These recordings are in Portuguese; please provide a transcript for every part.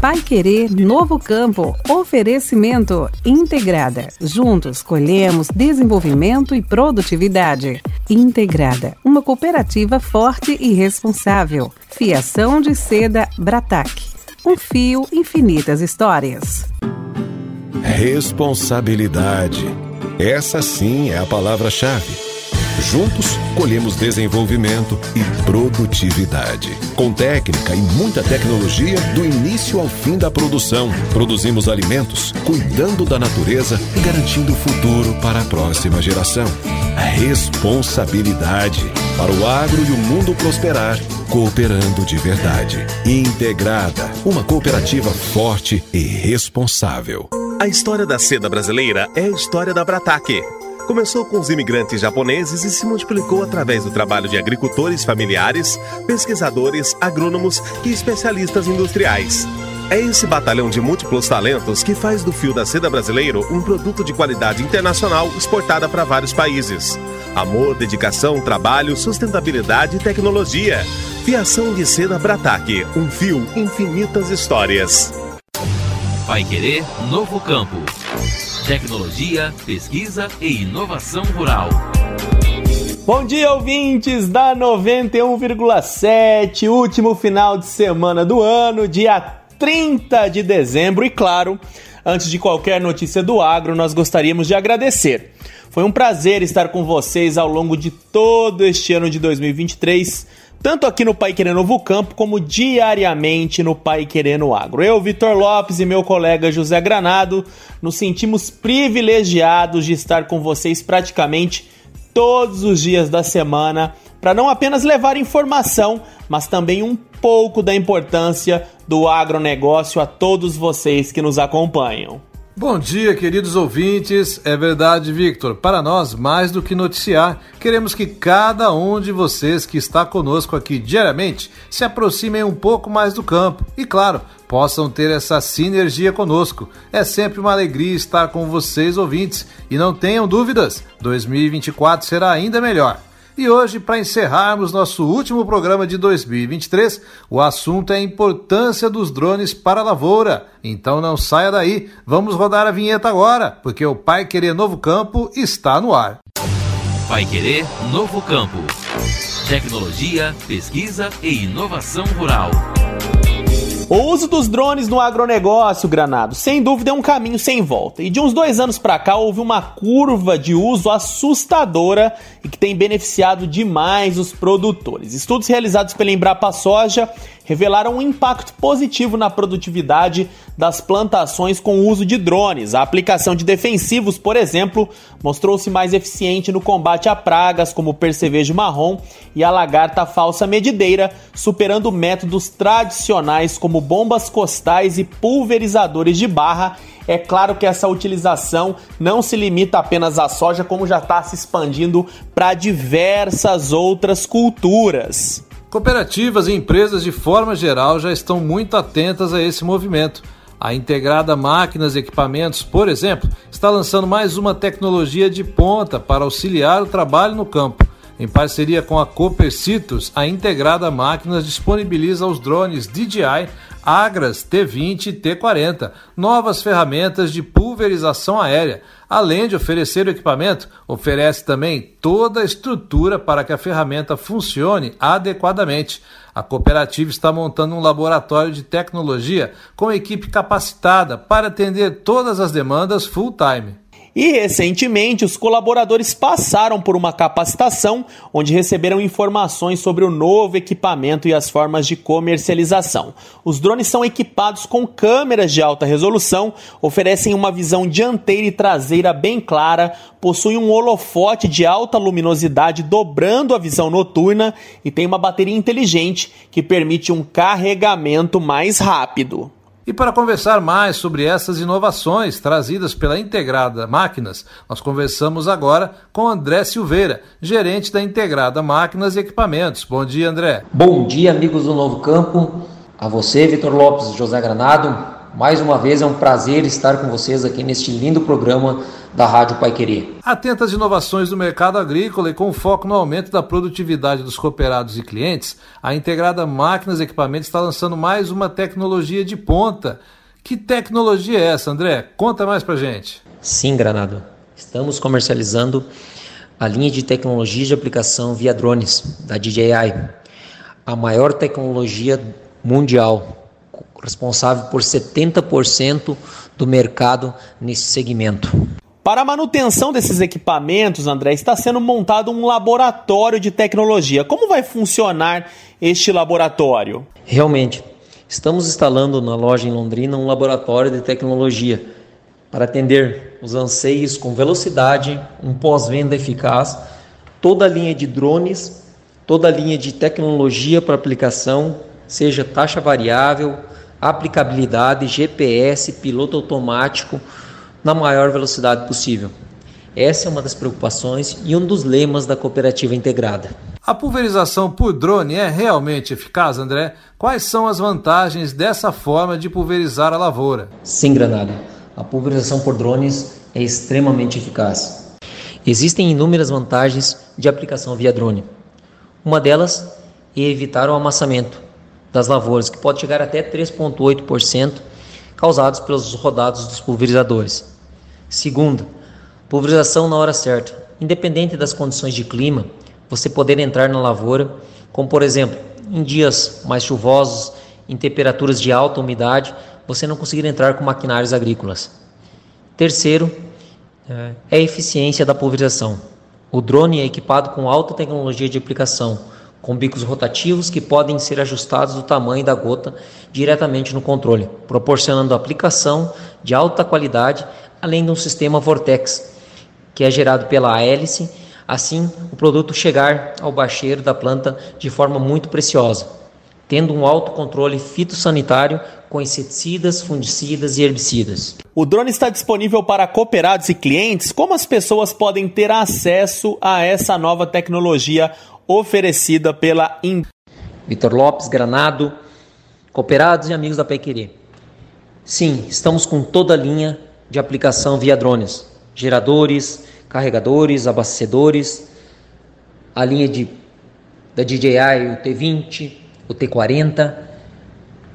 Pai Querer Novo Campo. Oferecimento Integrada. Juntos colhemos desenvolvimento e produtividade. Integrada, uma cooperativa forte e responsável. Fiação de seda Bratac. Um fio, infinitas histórias. Responsabilidade. Essa sim é a palavra-chave. Juntos, colhemos desenvolvimento e produtividade. Com técnica e muita tecnologia, do início ao fim da produção, produzimos alimentos, cuidando da natureza e garantindo o futuro para a próxima geração. A responsabilidade para o agro e o mundo prosperar, cooperando de verdade. Integrada, uma cooperativa forte e responsável. A história da seda brasileira é a história da Brataque Começou com os imigrantes japoneses e se multiplicou através do trabalho de agricultores familiares, pesquisadores, agrônomos e especialistas industriais. É esse batalhão de múltiplos talentos que faz do fio da seda brasileiro um produto de qualidade internacional exportada para vários países. Amor, dedicação, trabalho, sustentabilidade e tecnologia. Fiação de seda Brataque, um fio, infinitas histórias. Vai querer novo campo. Tecnologia, pesquisa e inovação rural. Bom dia, ouvintes da 91,7, último final de semana do ano, dia 30 de dezembro. E claro, antes de qualquer notícia do agro, nós gostaríamos de agradecer. Foi um prazer estar com vocês ao longo de todo este ano de 2023 tanto aqui no Pai Querendo Novo Campo, como diariamente no Pai Querendo Agro. Eu, Vitor Lopes e meu colega José Granado nos sentimos privilegiados de estar com vocês praticamente todos os dias da semana para não apenas levar informação, mas também um pouco da importância do agronegócio a todos vocês que nos acompanham. Bom dia, queridos ouvintes. É verdade, Victor. Para nós, mais do que noticiar, queremos que cada um de vocês que está conosco aqui diariamente se aproximem um pouco mais do campo e, claro, possam ter essa sinergia conosco. É sempre uma alegria estar com vocês, ouvintes, e não tenham dúvidas, 2024 será ainda melhor. E hoje, para encerrarmos nosso último programa de 2023, o assunto é a importância dos drones para a lavoura. Então não saia daí, vamos rodar a vinheta agora, porque o Pai Querer Novo Campo está no ar. Pai Querer Novo Campo. Tecnologia, pesquisa e inovação rural. O uso dos drones no agronegócio, Granado, sem dúvida é um caminho sem volta. E de uns dois anos para cá houve uma curva de uso assustadora e que tem beneficiado demais os produtores. Estudos realizados pela Embrapa Soja revelaram um impacto positivo na produtividade das plantações com o uso de drones. A aplicação de defensivos, por exemplo, mostrou-se mais eficiente no combate a pragas como o percevejo marrom e a lagarta falsa medideira, superando métodos tradicionais como bombas costais e pulverizadores de barra é claro que essa utilização não se limita apenas à soja, como já está se expandindo para diversas outras culturas. Cooperativas e empresas de forma geral já estão muito atentas a esse movimento. A Integrada Máquinas e Equipamentos, por exemplo, está lançando mais uma tecnologia de ponta para auxiliar o trabalho no campo. Em parceria com a Copercitos, a Integrada Máquinas disponibiliza os drones DJI Agras T20 e T40, novas ferramentas de pulverização aérea. Além de oferecer o equipamento, oferece também toda a estrutura para que a ferramenta funcione adequadamente. A cooperativa está montando um laboratório de tecnologia com equipe capacitada para atender todas as demandas full-time. E recentemente, os colaboradores passaram por uma capacitação onde receberam informações sobre o novo equipamento e as formas de comercialização. Os drones são equipados com câmeras de alta resolução, oferecem uma visão dianteira e traseira bem clara, possuem um holofote de alta luminosidade dobrando a visão noturna e tem uma bateria inteligente que permite um carregamento mais rápido. E para conversar mais sobre essas inovações trazidas pela Integrada Máquinas, nós conversamos agora com André Silveira, gerente da Integrada Máquinas e Equipamentos. Bom dia, André. Bom dia, amigos do Novo Campo. A você, Vitor Lopes, José Granado. Mais uma vez é um prazer estar com vocês aqui neste lindo programa da Rádio Pai Querer. Atenta às inovações do mercado agrícola e com foco no aumento da produtividade dos cooperados e clientes, a Integrada Máquinas e Equipamentos está lançando mais uma tecnologia de ponta. Que tecnologia é essa, André? Conta mais pra gente. Sim, Granado. Estamos comercializando a linha de tecnologia de aplicação via drones da DJI, a maior tecnologia mundial, responsável por 70% do mercado nesse segmento. Para a manutenção desses equipamentos, André, está sendo montado um laboratório de tecnologia. Como vai funcionar este laboratório? Realmente, estamos instalando na loja em Londrina um laboratório de tecnologia para atender os anseios com velocidade, um pós-venda eficaz, toda a linha de drones, toda a linha de tecnologia para aplicação, seja taxa variável, aplicabilidade, GPS, piloto automático, na maior velocidade possível. Essa é uma das preocupações e um dos lemas da cooperativa integrada. A pulverização por drone é realmente eficaz, André? Quais são as vantagens dessa forma de pulverizar a lavoura? Sim, Granada. A pulverização por drones é extremamente eficaz. Existem inúmeras vantagens de aplicação via drone. Uma delas é evitar o amassamento das lavouras, que pode chegar até 3,8%, causados pelos rodados dos pulverizadores. Segundo, pulverização na hora certa. Independente das condições de clima, você poder entrar na lavoura, como por exemplo, em dias mais chuvosos, em temperaturas de alta umidade, você não conseguir entrar com maquinários agrícolas. Terceiro, é a eficiência da pulverização. O drone é equipado com alta tecnologia de aplicação, com bicos rotativos que podem ser ajustados do tamanho da gota diretamente no controle, proporcionando aplicação de alta qualidade, além de um sistema Vortex, que é gerado pela hélice, assim o produto chegar ao bacheiro da planta de forma muito preciosa, tendo um alto controle fitossanitário com inseticidas, fungicidas e herbicidas. O drone está disponível para cooperados e clientes. Como as pessoas podem ter acesso a essa nova tecnologia oferecida pela In... Vitor Lopes, Granado, cooperados e amigos da Pequerê. Sim, estamos com toda a linha de aplicação via drones, geradores, carregadores, abastecedores, a linha de, da DJI, o T20, o T40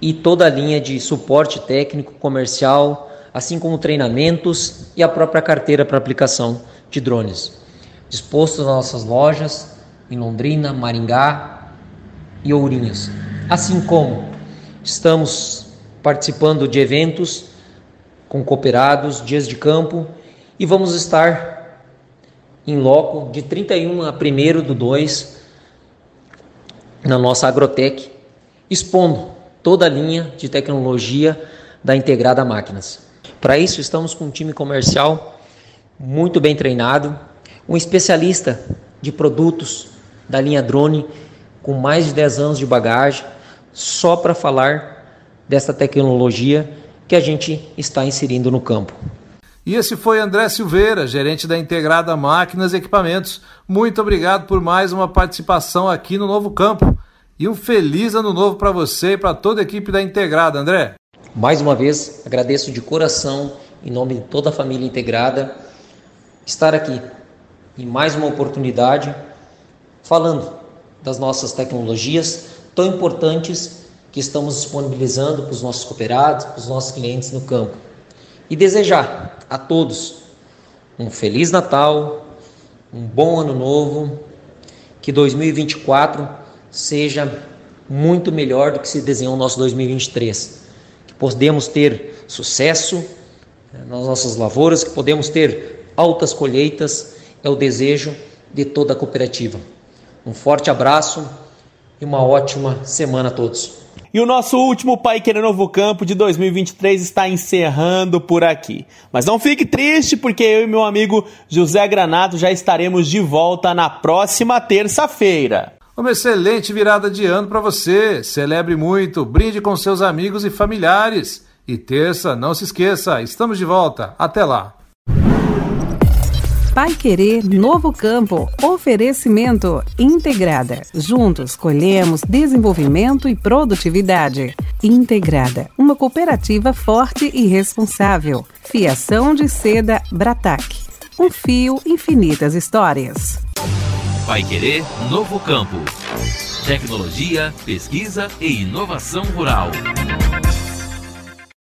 e toda a linha de suporte técnico comercial, assim como treinamentos e a própria carteira para aplicação de drones. Dispostos nas nossas lojas, em Londrina, Maringá e Ourinhos. Assim como estamos participando de eventos com cooperados, dias de campo e vamos estar em loco de 31 a 1 do 2 na nossa Agrotec, expondo toda a linha de tecnologia da Integrada Máquinas. Para isso, estamos com um time comercial muito bem treinado, um especialista de produtos da linha drone com mais de 10 anos de bagagem, só para falar dessa tecnologia que a gente está inserindo no campo. E esse foi André Silveira, gerente da Integrada Máquinas e Equipamentos. Muito obrigado por mais uma participação aqui no Novo Campo. E um feliz ano novo para você e para toda a equipe da Integrada, André. Mais uma vez, agradeço de coração, em nome de toda a família integrada, estar aqui em mais uma oportunidade falando das nossas tecnologias tão importantes que estamos disponibilizando para os nossos cooperados, para os nossos clientes no campo. E desejar a todos um feliz Natal, um bom ano novo, que 2024 seja muito melhor do que se desenhou o nosso 2023. Que podemos ter sucesso eh, nas nossas lavouras, que podemos ter altas colheitas, é o desejo de toda a cooperativa. Um forte abraço e uma ótima semana a todos. E o nosso último Pai Querer Novo Campo de 2023 está encerrando por aqui. Mas não fique triste, porque eu e meu amigo José Granato já estaremos de volta na próxima terça-feira. Uma excelente virada de ano para você. Celebre muito, brinde com seus amigos e familiares. E terça, não se esqueça, estamos de volta. Até lá. Pai Querer Novo Campo. Oferecimento Integrada. Juntos colhemos desenvolvimento e produtividade. Integrada, uma cooperativa forte e responsável. Fiação de seda Brataque. Um fio, infinitas histórias. Vai Querer Novo Campo. Tecnologia, pesquisa e inovação rural.